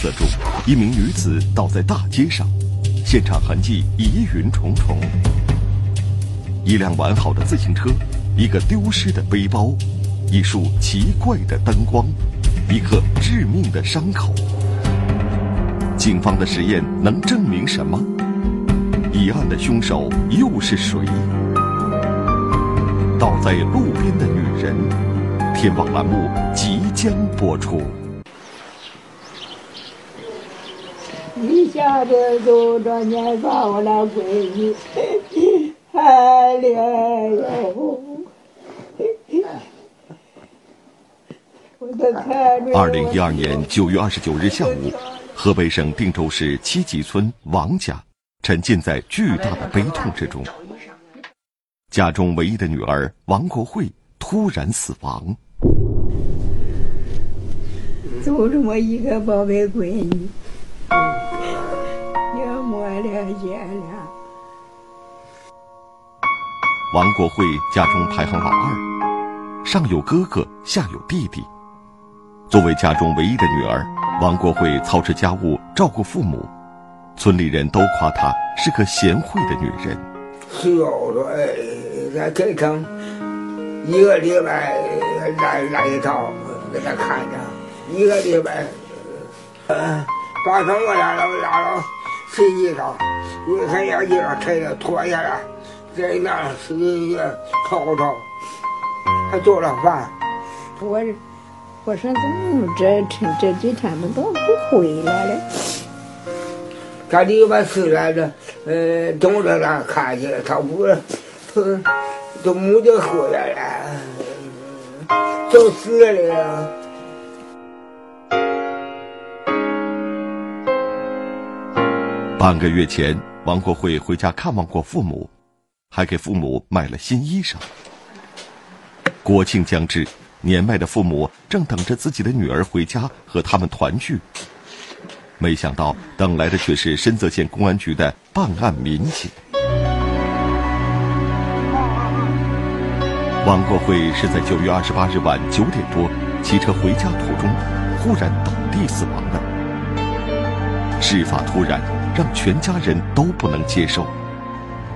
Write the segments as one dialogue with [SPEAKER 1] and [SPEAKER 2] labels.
[SPEAKER 1] 色中，一名女子倒在大街上，现场痕迹疑云重重。一辆完好的自行车，一个丢失的背包，一束奇怪的灯光，一个致命的伤口。警方的实验能证明什么？一案的凶手又是谁？倒在路边的女人，天网栏目即将播出。二零一二年九月二十九日下午，河北省定州市七集村王家沉浸在巨大的悲痛之中。家中唯一的女儿王国慧突然死亡，
[SPEAKER 2] 就这么一个宝贝闺女，了见了。
[SPEAKER 1] 王国会家中排行老二，上有哥哥，下有弟弟。作为家中唯一的女儿，王国会操持家务，照顾父母，村里人都夸她是个贤惠的女人。
[SPEAKER 3] 需要说，哎，在给城一个礼拜来来一趟，给他看着，一个礼拜，嗯，早上我俩老俩了洗衣裳，你看眼衣裳拆了脱下来，在那洗洗抄抄，还做了饭。
[SPEAKER 2] 我我说怎么这这这几天么都不回来了？
[SPEAKER 3] 他礼拜四来着，呃，总着那看去，他不，他都没得回来了，都死了。
[SPEAKER 1] 半个月前，王国慧回家看望过父母，还给父母买了新衣裳。国庆将至，年迈的父母正等着自己的女儿回家和他们团聚。没想到，等来的却是深泽县公安局的办案民警。王国慧是在九月二十八日晚九点多骑车回家途中，忽然倒地死亡的。事发突然，让全家人都不能接受。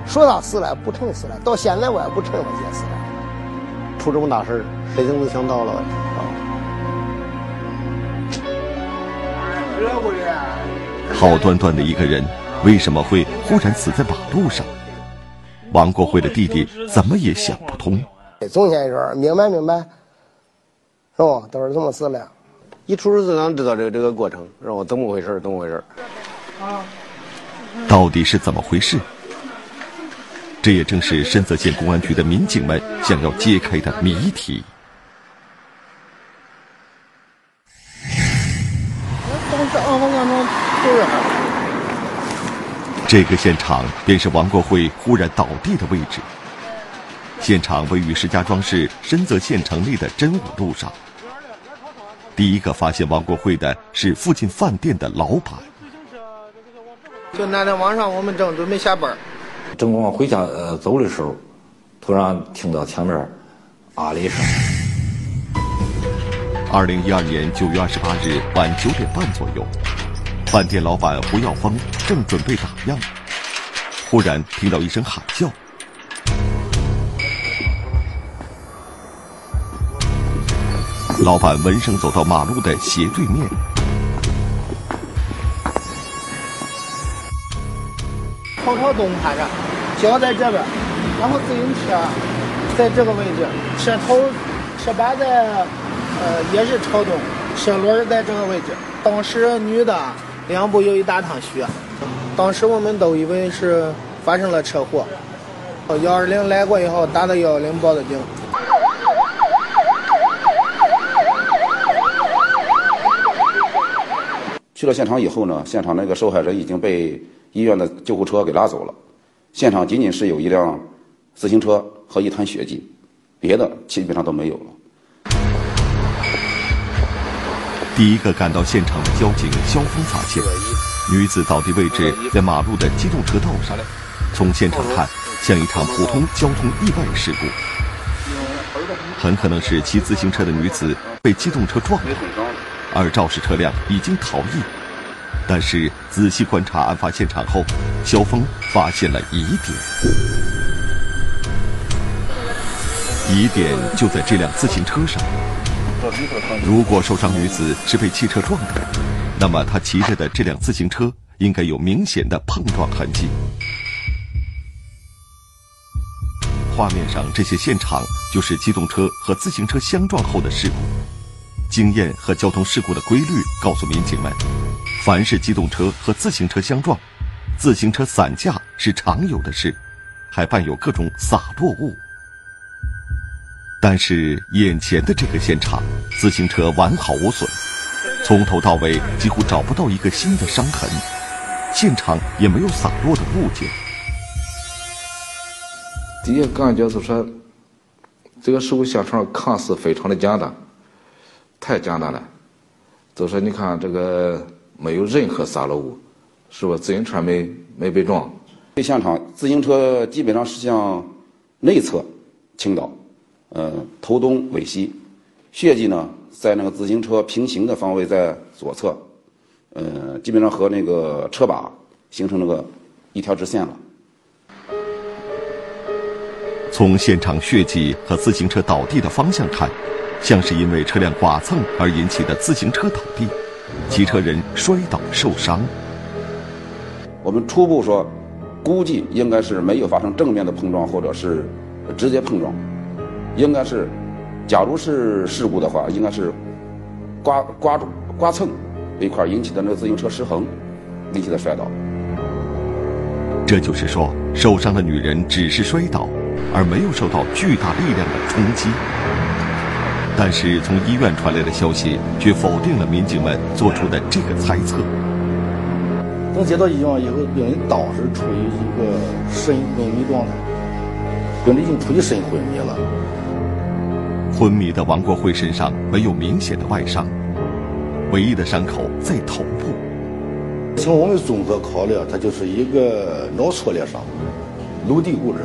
[SPEAKER 4] 说他死了，不成死了，到现在我也不承认他死了。出这么大事谁能想到了啊？
[SPEAKER 1] 好端端的一个人，为什么会忽然死在马路上？王国辉的弟弟怎么也想不通。
[SPEAKER 4] 总先生明白明白，是吧？都是怎么死的？一出事就能知道这个这个过程，是吧？怎么回事？怎么回事？
[SPEAKER 1] 到底是怎么回事？这也正是深泽县公安局的民警们想要揭开的谜题。这个现场便是王国辉忽然倒地的位置。现场位于石家庄市深泽县城内的真武路上。第一个发现王国辉的是附近饭店的老板。
[SPEAKER 4] 就那天晚上，我们正准备下班，
[SPEAKER 5] 正往回家呃走的时候，突然听到前面啊了一声。
[SPEAKER 1] 二零一二年九月二十八日晚九点半左右，饭店老板胡耀峰正准备打烊，忽然听到一声喊叫。老板闻声走到马路的斜对面，
[SPEAKER 4] 头朝东趴着，脚在这边，然后自行车在这个位置，车头、车把在呃也是朝东，车轮在这个位置。当时女的两部有一大趟血，当时我们都以为是发生了车祸。幺二零来过以后，打的幺幺零报的警。
[SPEAKER 6] 去了现场以后呢，现场那个受害人已经被医院的救护车给拉走了，现场仅仅是有一辆自行车和一滩血迹，别的基本上都没有了。
[SPEAKER 1] 第一个赶到现场的交警肖峰发现，女子倒地位置在马路的机动车道上，从现场看像一场普通交通意外事故，很可能是骑自行车的女子被机动车撞了。而肇事车辆已经逃逸，但是仔细观察案发现场后，肖峰发现了疑点。疑点就在这辆自行车上。如果受伤女子是被汽车撞的，那么她骑着的这辆自行车应该有明显的碰撞痕迹。画面上这些现场就是机动车和自行车相撞后的事故。经验和交通事故的规律告诉民警们，凡是机动车和自行车相撞，自行车散架是常有的事，还伴有各种洒落物。但是眼前的这个现场，自行车完好无损，从头到尾几乎找不到一个新的伤痕，现场也没有洒落的物件。
[SPEAKER 7] 第一感觉就是说，这个事故现场看似非常的简单，太简单了。就说你看这个没有任何洒落物，是不？自行车没没被撞。
[SPEAKER 6] 这现场自行车基本上是向内侧倾倒，呃，头东尾西，血迹呢在那个自行车平行的方位在左侧，呃，基本上和那个车把形成那个一条直线了。
[SPEAKER 1] 从现场血迹和自行车倒地的方向看，像是因为车辆剐蹭而引起的自行车倒地，骑车人摔倒受伤。
[SPEAKER 6] 我们初步说，估计应该是没有发生正面的碰撞，或者是直接碰撞，应该是，假如是事故的话，应该是刮刮刮蹭一块引起的那个自行车失衡，引起的摔倒。
[SPEAKER 1] 这就是说，受伤的女人只是摔倒。而没有受到巨大力量的冲击，但是从医院传来的消息却否定了民警们做出的这个猜测。
[SPEAKER 8] 等接到医院以后，病人当时处于一个深昏迷状态，病人已经处于深昏迷了。
[SPEAKER 1] 昏迷的王国辉身上没有明显的外伤，唯一的伤口在头部。
[SPEAKER 8] 从我们综合考量，他就是一个脑挫裂伤，颅底骨折。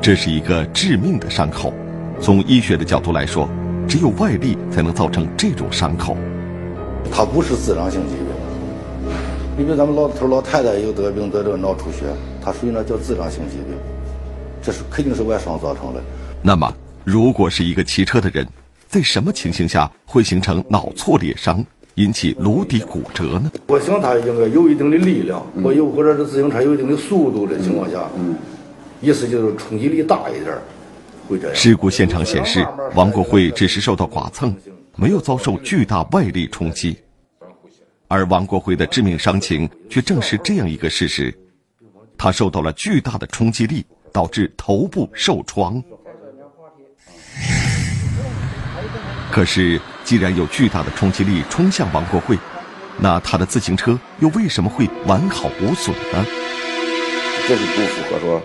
[SPEAKER 1] 这是一个致命的伤口，从医学的角度来说，只有外力才能造成这种伤口。
[SPEAKER 8] 它不是自然性疾病，你比如咱们老头老太太有得病得这个脑出血，它属于那叫自然性疾病，这是肯定是外伤造成的。
[SPEAKER 1] 那么，如果是一个骑车的人，在什么情形下会形成脑挫裂伤，引起颅底骨折呢？
[SPEAKER 8] 我想他应该有一定的力量，或又或者是自行车有一定的速度的情况下。意思就是冲击力大一点，会这样。
[SPEAKER 1] 事故现场显示，王国辉只是受到剐蹭，没有遭受巨大外力冲击。而王国辉的致命伤情却正是这样一个事实：他受到了巨大的冲击力，导致头部受创。可是，既然有巨大的冲击力冲向王国辉，那他的自行车又为什么会完好无损呢？
[SPEAKER 6] 这是不符合说。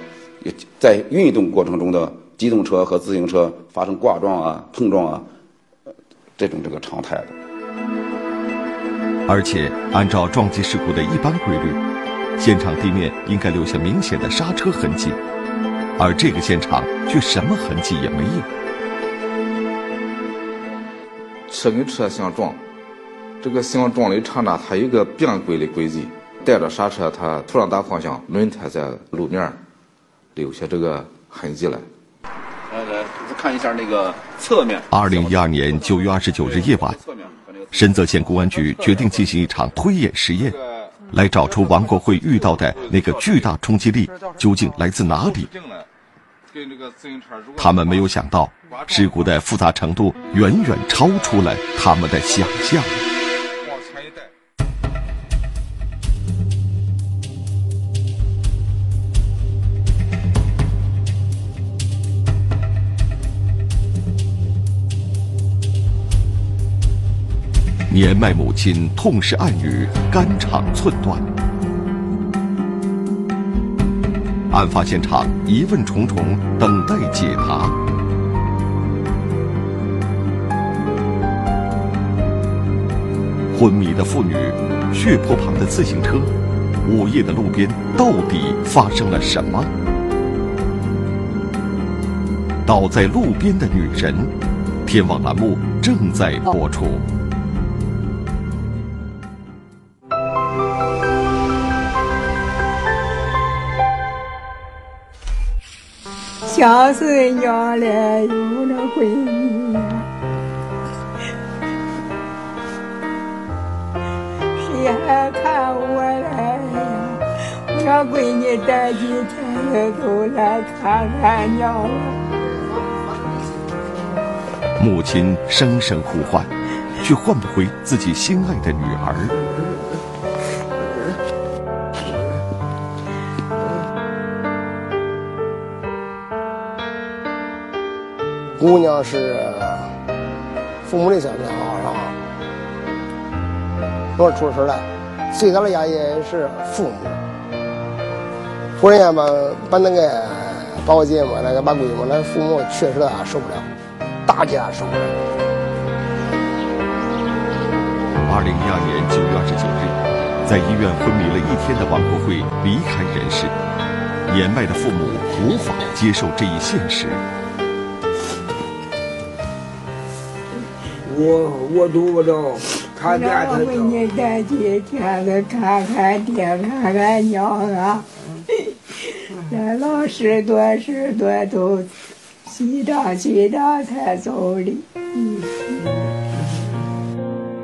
[SPEAKER 6] 在运动过程中的机动车和自行车发生挂撞啊、碰撞啊，这种这个常态的。
[SPEAKER 1] 而且，按照撞击事故的一般规律，现场地面应该留下明显的刹车痕迹，而这个现场却什么痕迹也没有。
[SPEAKER 7] 车跟车相撞，这个相撞的刹那，它有个变轨的轨迹，带着刹车，它突然打方向，轮胎在路面。留下这个痕迹来。
[SPEAKER 6] 来来，看一下那个侧面。
[SPEAKER 1] 二零一二年九月二十九日夜晚，深泽县公安局决定进行一场推演实验，来找出王国会遇到的那个巨大冲击力究竟来自哪里。他们没有想到，事故的复杂程度远远超出了他们的想象。年迈母亲痛失爱女，肝肠寸断。案发现场疑问重重，等待解答。昏迷的妇女，血泊旁的自行车，午夜的路边，到底发生了什么？倒在路边的女人，天网栏目正在播出。
[SPEAKER 2] 想死娘了，有了闺女呀，谁还看我来呀？我让闺女这几天都来看看娘了。
[SPEAKER 1] 母亲声声呼唤，却唤不回自己心爱的女儿。
[SPEAKER 9] 姑娘是父母的小棉袄，是吧？我出事了，最大的压力是父母。突然间把把那个把我姐嘛，那个把闺女嘛，那父母确实啊受不了，大姐受不了。
[SPEAKER 1] 二零一二年九月二十九日，在医院昏迷了一天的王国辉离开人世，年迈的父母无法接受这一现实。
[SPEAKER 3] 我我读不着，他家他
[SPEAKER 2] 让闺女这几天的看看爹，看看娘啊。那 老师多十多都西张西张才走的。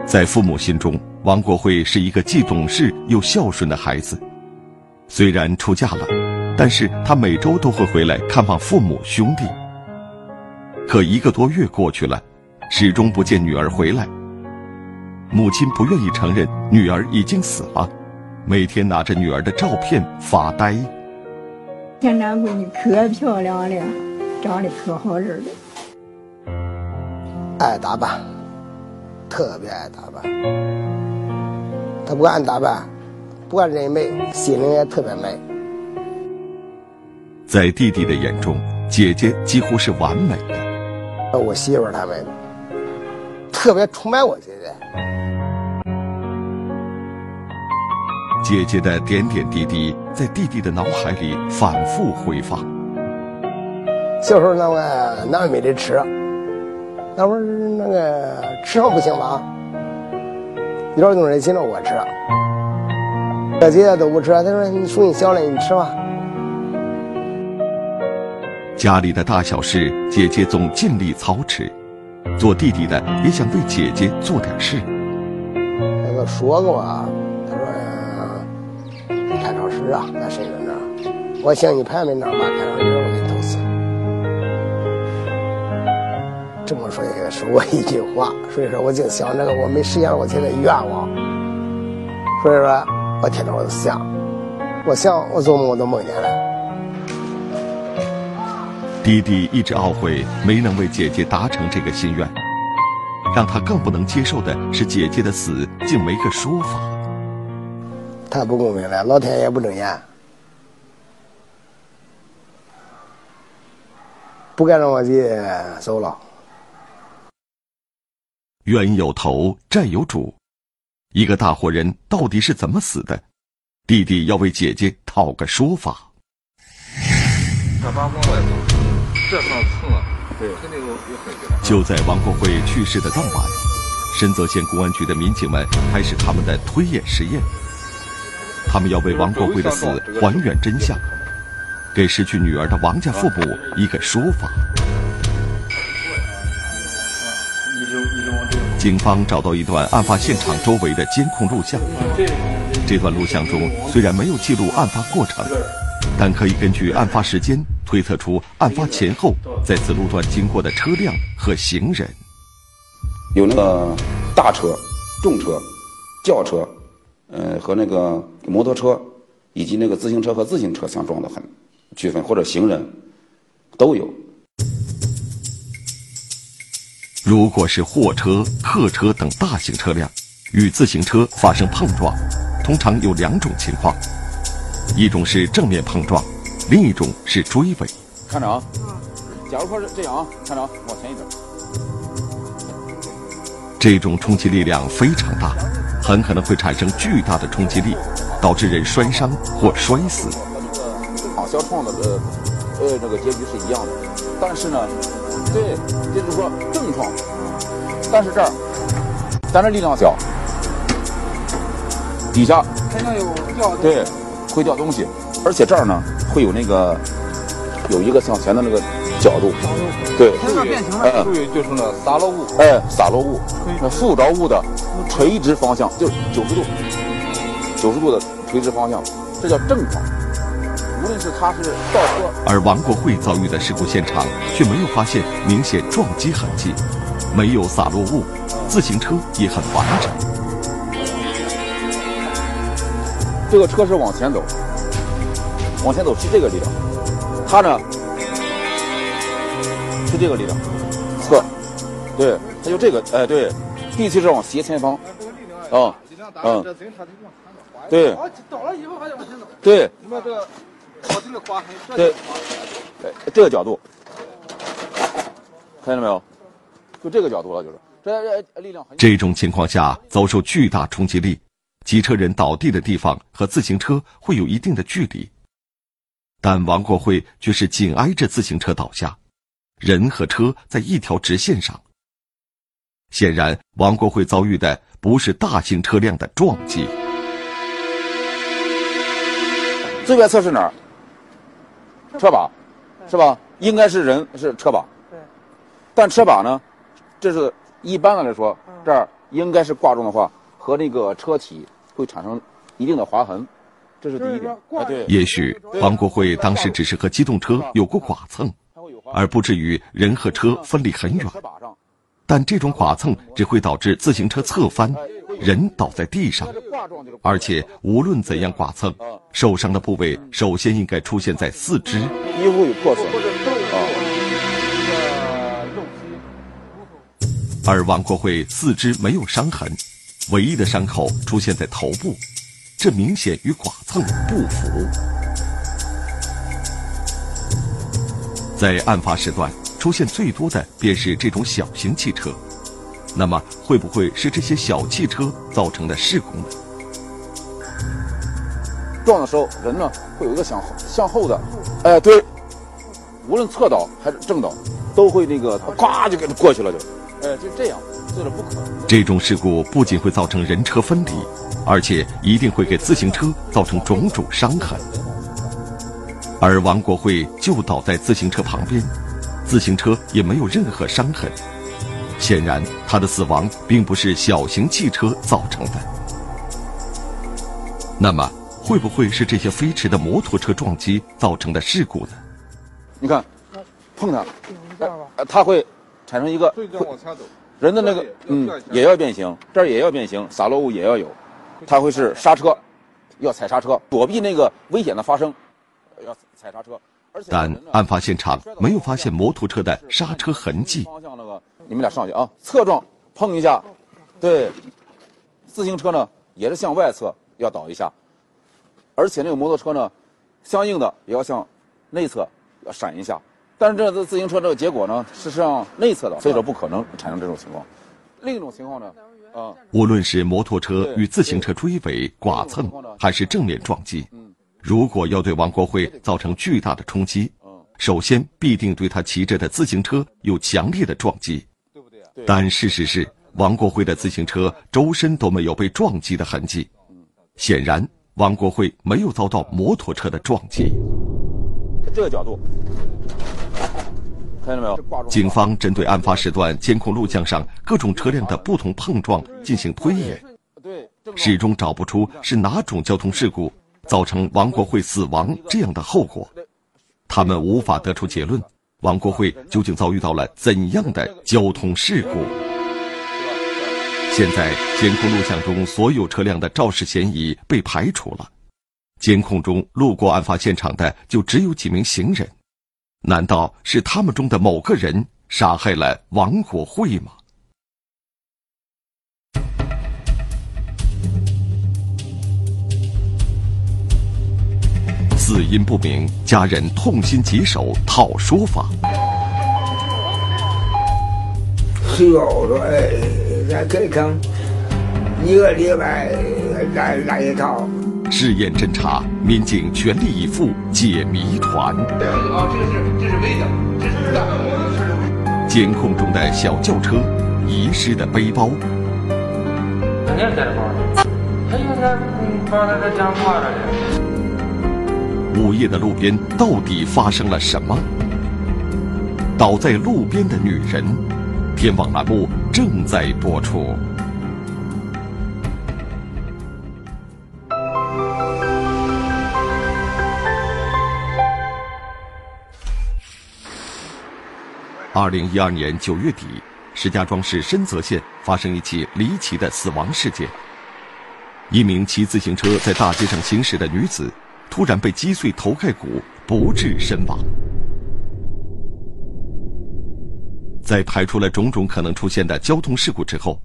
[SPEAKER 1] 在父母心中，王国辉是一个既懂事又孝顺的孩子。虽然出嫁了，但是他每周都会回来看望父母兄弟。可一个多月过去了。始终不见女儿回来，母亲不愿意承认女儿已经死了，每天拿着女儿的照片发呆。
[SPEAKER 2] 现在闺女可漂亮了，长得可好人了。
[SPEAKER 9] 爱打扮，特别爱打扮。她不爱打扮，不爱人美，心灵也特别美。
[SPEAKER 1] 在弟弟的眼中，姐姐几乎是完美的。
[SPEAKER 9] 我媳妇儿他们。特别崇拜我姐姐。
[SPEAKER 1] 姐姐的点点滴滴在弟弟的脑海里反复回放。
[SPEAKER 9] 小时候那个俺没得吃，那会儿那个吃上不行吧？一点东西请着我吃，这姐姐都不吃，她说你属你小了，你吃吧。
[SPEAKER 1] 家里的大小事，姐姐总尽力操持。做弟弟的也想为姐姐做点事。
[SPEAKER 9] 那个说过啊，他说你开超市啊，在深圳那儿，我想你排名那儿吧，开超市我给你投资。这么说也是我一句话，所以说我就想这个，我没实现我现在愿望，所以说我天天我都想，我想我做梦我都梦见了。
[SPEAKER 1] 弟弟一直懊悔没能为姐姐达成这个心愿，让他更不能接受的是姐姐的死竟没个说法。
[SPEAKER 9] 太不公平了，老天爷不睁眼，不该让我姐走了。
[SPEAKER 1] 冤有头，债有主，一个大活人到底是怎么死的？弟弟要为姐姐讨个说法。这上蹭啊！对，肯定有有痕迹。就在王国辉去世的当晚，深泽县公安局的民警们开始他们的推演实验。他们要为王国辉的死还原真相，给失去女儿的王家父母一个说法。警方找到一段案发现场周围的监控录像，这段录像中虽然没有记录案发过程。但可以根据案发时间推测出案发前后在此路段经过的车辆和行人。
[SPEAKER 6] 有那个大车、重车、轿车，呃，和那个摩托车，以及那个自行车和自行车相撞的很区分，或者行人都有。
[SPEAKER 1] 如果是货车、客车等大型车辆与自行车发生碰撞，通常有两种情况。一种是正面碰撞，另一种是追尾。
[SPEAKER 6] 看着啊，假如说是这样啊，看着啊，往前一点。
[SPEAKER 1] 这种冲击力量非常大，很可能会产生巨大的冲击力，导致人摔伤或摔死。
[SPEAKER 6] 撞小创的呃呃这个结局是一样的，但是呢，对，就是说正撞，但是这儿咱这力量小，底下
[SPEAKER 4] 肯定有掉
[SPEAKER 6] 对。会掉东西，而且这儿呢会有那个有一个向前的那个角度，对，
[SPEAKER 7] 嗯，属于就是那洒落物，
[SPEAKER 6] 哎，洒落物，那附着物的垂直方向就是九十度，九十度的垂直方向，这叫正方。无论是它是倒车，
[SPEAKER 1] 而王国会遭遇的事故现场却没有发现明显撞击痕迹，没有洒落物，自行车也很完整。
[SPEAKER 6] 这个车是往前走，往前走是这个力量，他呢是这个力量，侧，对，他就这个，哎，对，必须是往斜前方，啊，嗯，对，
[SPEAKER 4] 倒了以后还得往前走，
[SPEAKER 6] 对，
[SPEAKER 4] 你看这个。
[SPEAKER 6] 对，这个角度，看见了没有？就这个角度了，就是。这力量。
[SPEAKER 1] 这种情况下遭受巨大冲击力，机车人倒地的地方和自行车会有一定的距离，但王国辉却是紧挨着自行车倒下，人和车在一条直线上。显然，王国辉遭遇的不是大型车辆的撞击。
[SPEAKER 6] 最外侧是哪儿？车把，是吧？应该是人是车把，
[SPEAKER 4] 对。
[SPEAKER 6] 但车把呢，这是一般的来说，这儿应该是挂重的话，和那个车体会产生一定的划痕，这是第一点。对。
[SPEAKER 1] 也许王国辉当时只是和机动车有过剐蹭，而不至于人和车分离很远。但这种剐蹭只会导致自行车侧翻。人倒在地上，而且无论怎样剐蹭，受伤的部位首先应该出现在四肢。
[SPEAKER 6] 衣物有破损啊，
[SPEAKER 1] 而王国辉四肢没有伤痕，唯一的伤口出现在头部，这明显与剐蹭不符。在案发时段出现最多的便是这种小型汽车。那么会不会是这些小汽车造成的事故呢？
[SPEAKER 6] 撞的时候，人呢会有一个向向后的，哎，对，无论侧倒还是正倒，都会那个咵就给它过去了，就，哎，就这样，这是不可能。
[SPEAKER 1] 这种事故不仅会造成人车分离，而且一定会给自行车造成种种伤痕。而王国会就倒在自行车旁边，自行车也没有任何伤痕。显然，他的死亡并不是小型汽车造成的。那么，会不会是这些飞驰的摩托车撞击造成的事故呢？
[SPEAKER 6] 你看，碰它，它会产生一个人的那个嗯也要变形，这儿也要变形，洒落物也要有，它会是刹车，要踩刹车，躲避那个危险的发生，要踩刹车。
[SPEAKER 1] 但案发现场没有发现摩托车的刹车痕迹。
[SPEAKER 6] 方向那个你们俩上去啊！侧撞碰一下，对，自行车呢也是向外侧要倒一下，而且那个摩托车呢，相应的也要向内侧要闪一下。但是这自行车这个结果呢是向内侧的，所以说不可能产生这种情况。另一种情况呢，啊，
[SPEAKER 1] 无论是摩托车与自行车追尾、剐蹭，还是正面撞击，如果要对王国辉造成巨大的冲击，首先必定对他骑着的自行车有强烈的撞击。但事实是，王国辉的自行车周身都没有被撞击的痕迹，显然王国辉没有遭到摩托车的撞击。
[SPEAKER 6] 这个角度，看见没有？
[SPEAKER 1] 警方针对案发时段监控录像上各种车辆的不同碰撞进行推演，始终找不出是哪种交通事故造成王国会死亡这样的后果，他们无法得出结论。王国会究竟遭遇到了怎样的交通事故？现在监控录像中所有车辆的肇事嫌疑被排除了，监控中路过案发现场的就只有几名行人，难道是他们中的某个人杀害了王国会吗？死因不明，家人痛心疾首讨说法。
[SPEAKER 3] 睡觉说：“哎，咱可以看一个礼拜来来一趟。”
[SPEAKER 1] 试验侦查，民警全力以赴解谜团。啊，
[SPEAKER 7] 这是这是微的，这是大的。
[SPEAKER 1] 监控中的小轿车，遗失的背包。
[SPEAKER 10] 肯定带着包他应该放在这讲话了的。
[SPEAKER 1] 午夜的路边到底发生了什么？倒在路边的女人，天网栏目正在播出。二零一二年九月底，石家庄市深泽县发生一起离奇的死亡事件。一名骑自行车在大街上行驶的女子，突然被击碎头盖骨，不治身亡。在排除了种种可能出现的交通事故之后，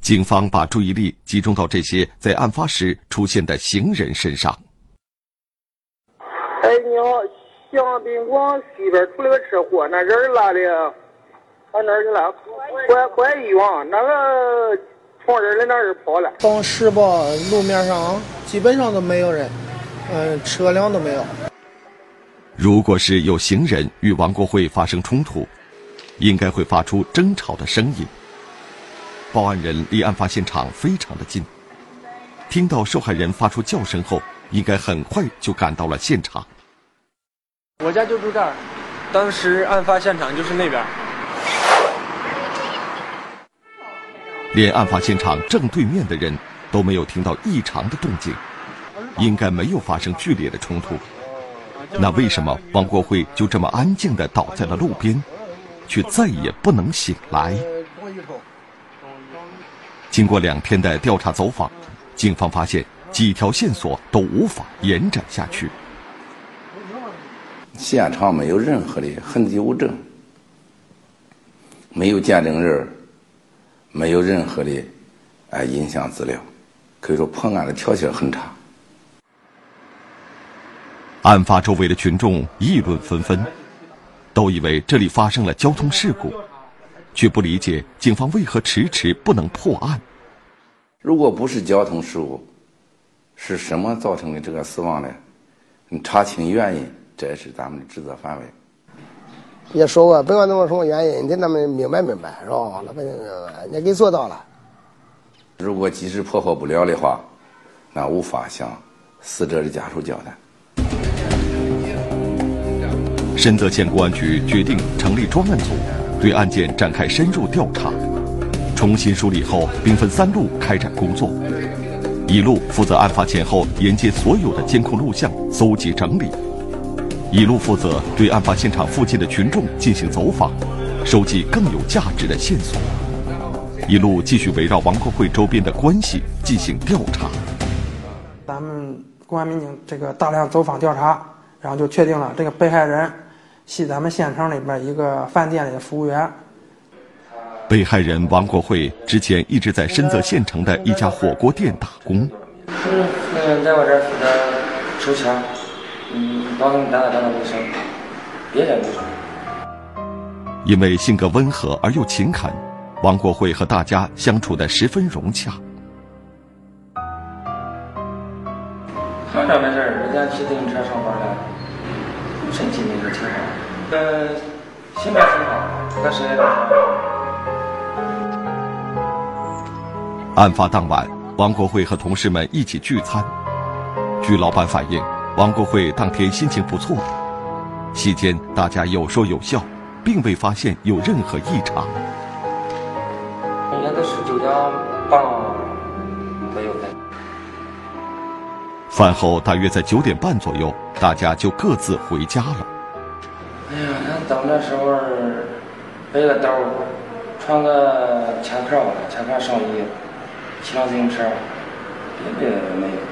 [SPEAKER 1] 警方把注意力集中到这些在案发时出现的行人身上。
[SPEAKER 10] 哎，你好。江宾馆西边出了个车祸，那人拉的，跑哪儿去了？拐拐医院，那个从人的那儿跑了。
[SPEAKER 4] 当时吧，路面上基本上都没有人，嗯，车辆都没有。
[SPEAKER 1] 如果是有行人与王国辉发生冲突，应该会发出争吵的声音。报案人离案发现场非常的近，听到受害人发出叫声后，应该很快就赶到了现场。
[SPEAKER 11] 我家就住这儿，当时案发现场就是那边。
[SPEAKER 1] 连案发现场正对面的人都没有听到异常的动静，应该没有发生剧烈的冲突。那为什么王国辉就这么安静地倒在了路边，却再也不能醒来？经过两天的调查走访，警方发现几条线索都无法延展下去。
[SPEAKER 6] 现场没有任何的痕迹物证，没有见证人，没有任何的哎影像资料，可以说破案的条件很差。
[SPEAKER 1] 案发周围的群众议论纷纷，都以为这里发生了交通事故，却不理解警方为何迟迟不能破案。
[SPEAKER 6] 如果不是交通事故，是什么造成的这个死亡呢？你查清原因。这也是咱们的职责范围。
[SPEAKER 9] 也说过，不管怎么什么原因，你得他们明白明白，是吧？老百姓明也给做到了。
[SPEAKER 6] 如果及时破获不了的话，那无法向死者的家属交代。
[SPEAKER 1] 深泽县公安局决定成立专案组，对案件展开深入调查。重新梳理后，兵分三路开展工作：一路负责案发前后沿街所有的监控录像搜集整理。一路负责对案发现场附近的群众进行走访，收集更有价值的线索；一路继续围绕王国会周边的关系进行调查。
[SPEAKER 11] 咱们公安民警这个大量走访调查，然后就确定了这个被害人系咱们县城里边一个饭店里的服务员。
[SPEAKER 1] 被害人王国会之前一直在深泽县城的一家火锅店打工。
[SPEAKER 12] 是，嗯，在我这儿负责收钱。嗯，帮他们打扫打扫卫生，别的没什么。
[SPEAKER 1] 因为性格温和而又勤恳，王国会和大家相处的十分融洽。
[SPEAKER 12] 好长没事人家骑自行车上班了，身体那个挺好，呃，性格挺好，但是
[SPEAKER 1] 案发当晚，王国会和同事们一起聚餐。据老板反映。王国会当天心情不错，席间大家有说有笑，并未发现有任何异常。
[SPEAKER 12] 应该都是九点半左右
[SPEAKER 1] 饭后大约在九点半左右，大家就各自回家了。
[SPEAKER 12] 哎呀，他到那时候背个兜，穿个夹克夹克上衣，骑上自行车，别的没有。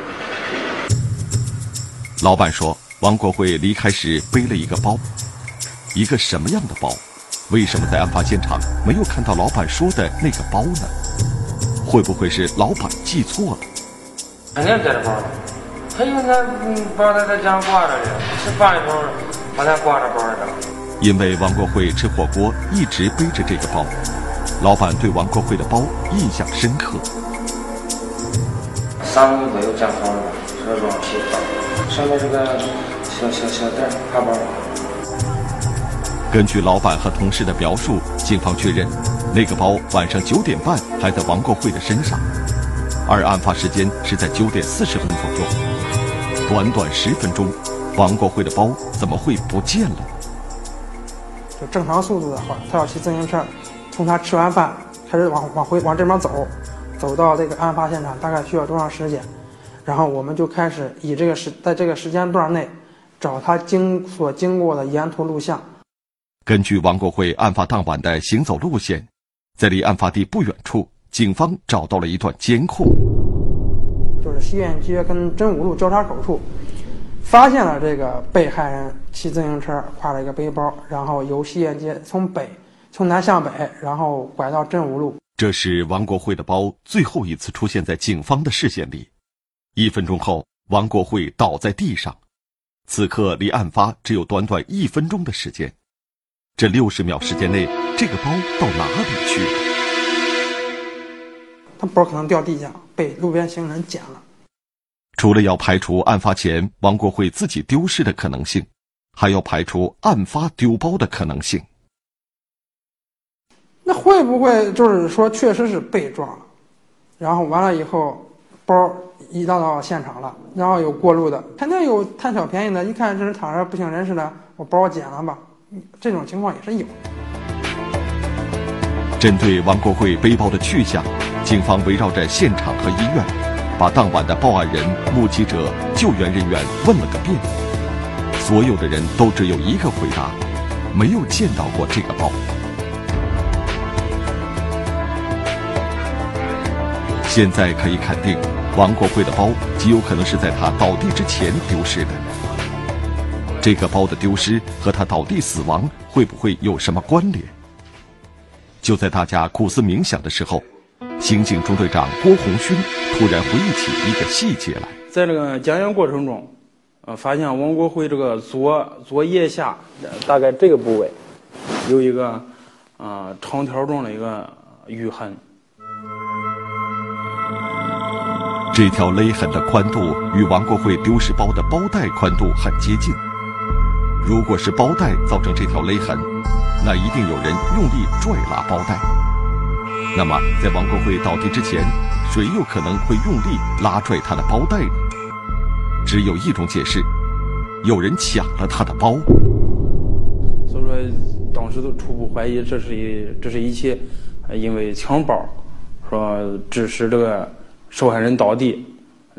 [SPEAKER 1] 老板说，王国辉离开时背了一个包，一个什么样的包？为什么在案发现场没有看到老板说的那个包呢？会不会是老板记错了？
[SPEAKER 12] 肯定带着包，他应该包在他家挂着的，吃饭的时候把他挂着包的。
[SPEAKER 1] 因为王国辉吃火锅一直背着这个包，老板对王国辉的包印象深刻。
[SPEAKER 12] 三公左右见好了，车装皮包。上面是个小小小袋挎包。
[SPEAKER 1] 根据老板和同事的描述，警方确认，那个包晚上九点半还在王国辉的身上，而案发时间是在九点四十分左右。短短十分钟，王国辉的包怎么会不见了？
[SPEAKER 11] 就正常速度的话，他要骑自行车，从他吃完饭开始往往回往这边走，走到这个案发现场大概需要多长时间？然后我们就开始以这个时在这个时间段内找他经所经过的沿途录像。
[SPEAKER 1] 根据王国辉案发当晚的行走路线，在离案发地不远处，警方找到了一段监控，
[SPEAKER 11] 就是西苑街跟真武路交叉口处。发现了这个被害人骑自行车，挎着一个背包，然后由西苑街从北从南向北，然后拐到真武路。
[SPEAKER 1] 这是王国辉的包最后一次出现在警方的视线里。一分钟后，王国会倒在地上。此刻离案发只有短短一分钟的时间，这六十秒时间内，这个包到哪里去了？
[SPEAKER 11] 他包可能掉地下，被路边行人捡了。
[SPEAKER 1] 除了要排除案发前王国会自己丢失的可能性，还要排除案发丢包的可能性。
[SPEAKER 11] 那会不会就是说，确实是被撞了，然后完了以后，包移到到现场了，然后有过路的，肯定有贪小便宜的，一看这是躺着不省人事的，我包捡了吧？这种情况也是有。
[SPEAKER 1] 针对王国贵背包的去向，警方围绕着现场和医院。把当晚的报案人、目击者、救援人员问了个遍，所有的人都只有一个回答：没有见到过这个包。现在可以肯定，王国辉的包极有可能是在他倒地之前丢失的。这个包的丢失和他倒地死亡会不会有什么关联？就在大家苦思冥想的时候。刑警中队长郭红勋突然回忆起一个细节来，
[SPEAKER 13] 在这个检验过程中，呃，发现王国辉这个左左腋下大概这个部位有一个啊长条状的一个淤痕。
[SPEAKER 1] 这条勒痕的宽度与王国会丢失包的包带宽度很接近。如果是包带造成这条勒痕，那一定有人用力拽拉包带。那么，在王国会倒地之前，谁又可能会用力拉拽他的包带呢？只有一种解释：有人抢了他的包。
[SPEAKER 13] 所以说，当时都初步怀疑这是一这是一起因为抢包，说致使这个受害人倒地，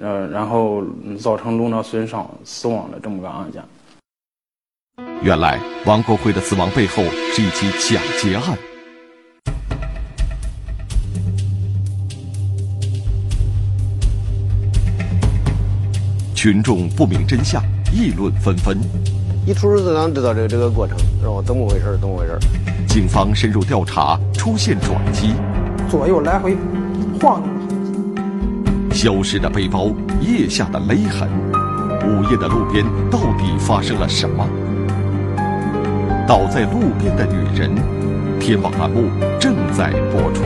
[SPEAKER 13] 呃，然后造成颅脑损伤死亡的这么个案件。
[SPEAKER 1] 原来，王国辉的死亡背后是一起抢劫案。群众不明真相，议论纷纷。
[SPEAKER 9] 一出事就知道这个这个过程，是吧？怎么回事？怎么回事？
[SPEAKER 1] 警方深入调查，出现转机，
[SPEAKER 11] 左右来回晃
[SPEAKER 1] 消失的背包，腋下的勒痕，午夜的路边到底发生了什么？倒在路边的女人，天网栏目正在播出。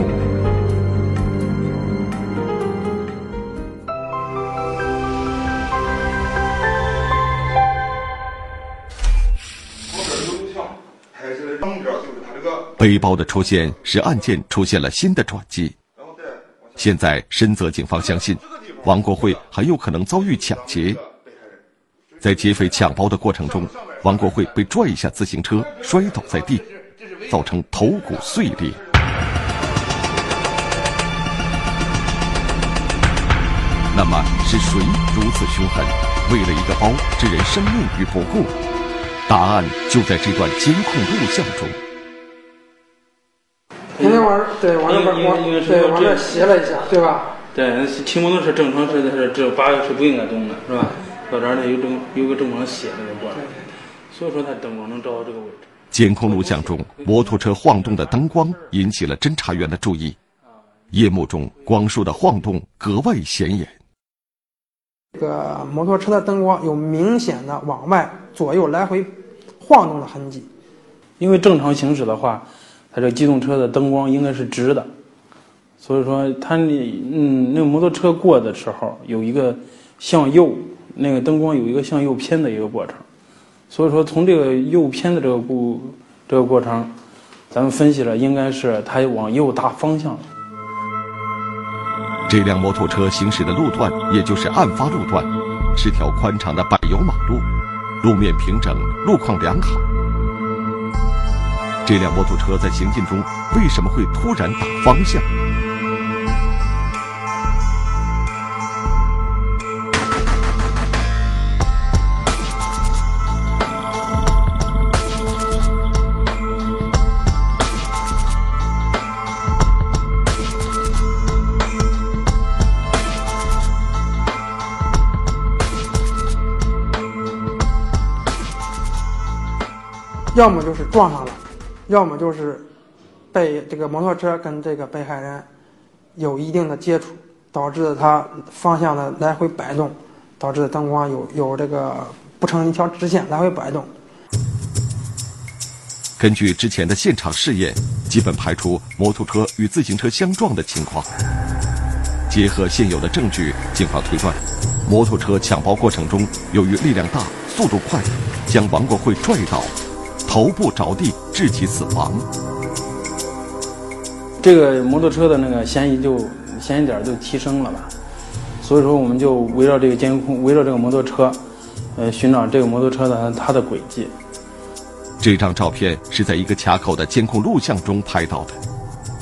[SPEAKER 1] 背包的出现使案件出现了新的转机。现在深泽警方相信，王国会很有可能遭遇抢劫。在劫匪抢包的过程中，王国会被拽下自行车，摔倒在地，造成头骨碎裂。那么是谁如此凶狠，为了一个包置人生命于不顾？答案就在这段监控录像中。
[SPEAKER 11] 今天往对往那边往对往那斜了一下，对吧？
[SPEAKER 13] 对，骑摩托车正常是是这八个是不应该动的，是吧？到这儿呢有正有个正常斜的个过来，所以说它灯光能照到这个位置。
[SPEAKER 1] 监控录像中，摩托车晃动的灯光引起了侦查员的注意。夜幕中，光束的晃动格外显眼。
[SPEAKER 11] 这个摩托车的灯光有明显的往外左右来回晃动的痕迹，
[SPEAKER 13] 因为正常行驶的话。它这机动车的灯光应该是直的，所以说它那嗯，那个摩托车过的时候有一个向右，那个灯光有一个向右偏的一个过程，所以说从这个右偏的这个过这个过程，咱们分析了应该是它往右打方向。
[SPEAKER 1] 这辆摩托车行驶的路段，也就是案发路段，是条宽敞的柏油马路，路面平整，路况良好。这辆摩托车在行进中为什么会突然打方向？
[SPEAKER 11] 要么就是撞上了，要么就是被这个摩托车跟这个被害人有一定的接触，导致他方向的来回摆动，导致灯光有有这个不成一条直线来回摆动。
[SPEAKER 1] 根据之前的现场试验，基本排除摩托车与自行车相撞的情况。结合现有的证据，警方推断，摩托车抢包过程中由于力量大、速度快，将王国慧拽倒。头部着地，致其死亡。
[SPEAKER 13] 这个摩托车的那个嫌疑就嫌疑点就提升了吧，所以说我们就围绕这个监控，围绕这个摩托车，呃，寻找这个摩托车的它的轨迹。
[SPEAKER 1] 这张照片是在一个卡口的监控录像中拍到的，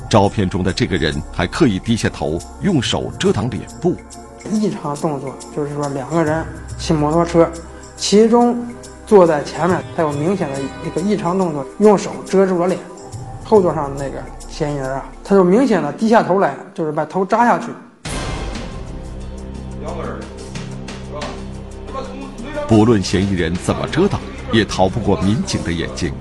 [SPEAKER 1] 照片中的这个人还刻意低下头，用手遮挡脸部。
[SPEAKER 11] 异常动作就是说两个人骑摩托车，其中。坐在前面，他有明显的一个异常动作，用手遮住了脸。后座上的那个嫌疑人啊，他就明显的低下头来，就是把头扎下去。
[SPEAKER 1] 不论嫌疑人怎么遮挡，也逃不过民警的眼睛。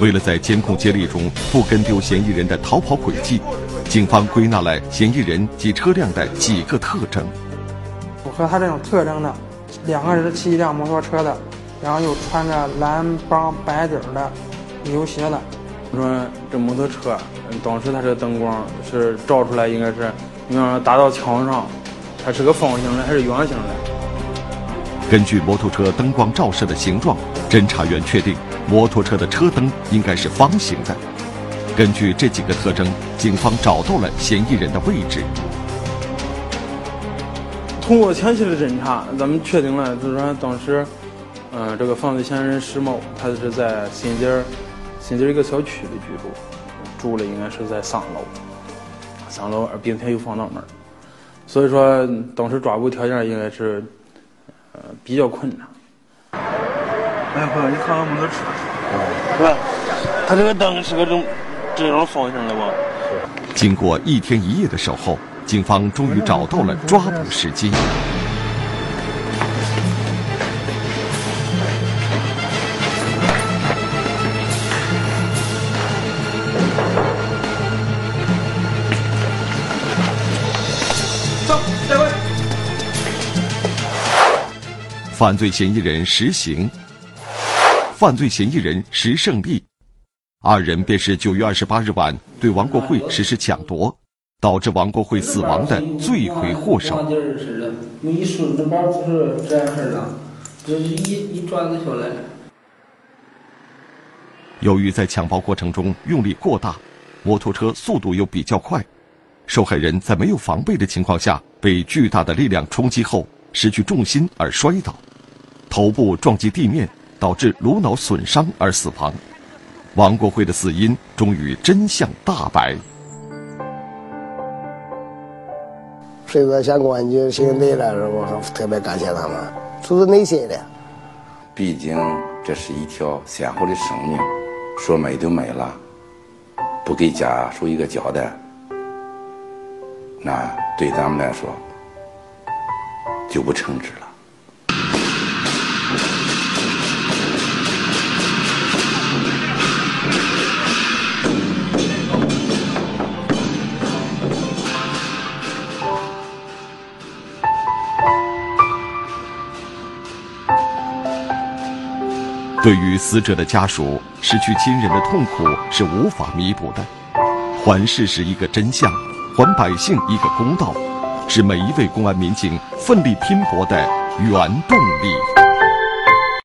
[SPEAKER 1] 为了在监控接力中不跟丢嫌疑人的逃跑轨迹，警方归纳了嫌疑人及车辆的几个特征。
[SPEAKER 11] 符合他这种特征的，两个人骑一辆摩托车的。然后又穿着蓝帮白底儿的牛鞋的。
[SPEAKER 13] 我说这摩托车，当时它这个灯光是照出来，应该是，你说打到墙上，它是个方形的还是圆形的？
[SPEAKER 1] 根据摩托车灯光照射的形状，侦查员确定摩托车的车灯应该是方形的。根据这几个特征，警方找到了嫌疑人的位置。
[SPEAKER 13] 通过前期的侦查，咱们确定了，就是说当时。嗯，这个犯罪嫌疑人石某，他是在新街儿新街一个小区里居住，住了应该是在三楼，三楼并且有防盗门，所以说当时抓捕条件应该是呃比较困难。
[SPEAKER 14] 哎，朋友，你看看摩托车，是吧？他这个灯是个这种这种方形的吗？
[SPEAKER 1] 经过一天一夜的守候，警方终于找到了抓捕时机。犯罪嫌疑人实行，犯罪嫌疑人石胜利，二人便是九月二十八日晚对王国会实施抢夺，导致王国会死亡的罪魁祸首。
[SPEAKER 12] 包不是这样式的，就是一一抓子下来。
[SPEAKER 1] 由于在抢包过程中用力过大，摩托车速度又比较快，受害人在没有防备的情况下被巨大的力量冲击后失去重心而摔倒。头部撞击地面，导致颅脑损伤而死亡。王国辉的死因终于真相大白。
[SPEAKER 9] 水果县公安局刑警队来了，我特别感谢他们，出自内心的。
[SPEAKER 6] 毕竟这是一条鲜活的生命，说没就没了，不给家属一个交代，那对咱们来说就不称职了。
[SPEAKER 1] 对于死者的家属，失去亲人的痛苦是无法弥补的。还事实一个真相，还百姓一个公道，是每一位公安民警奋力拼搏的原动力。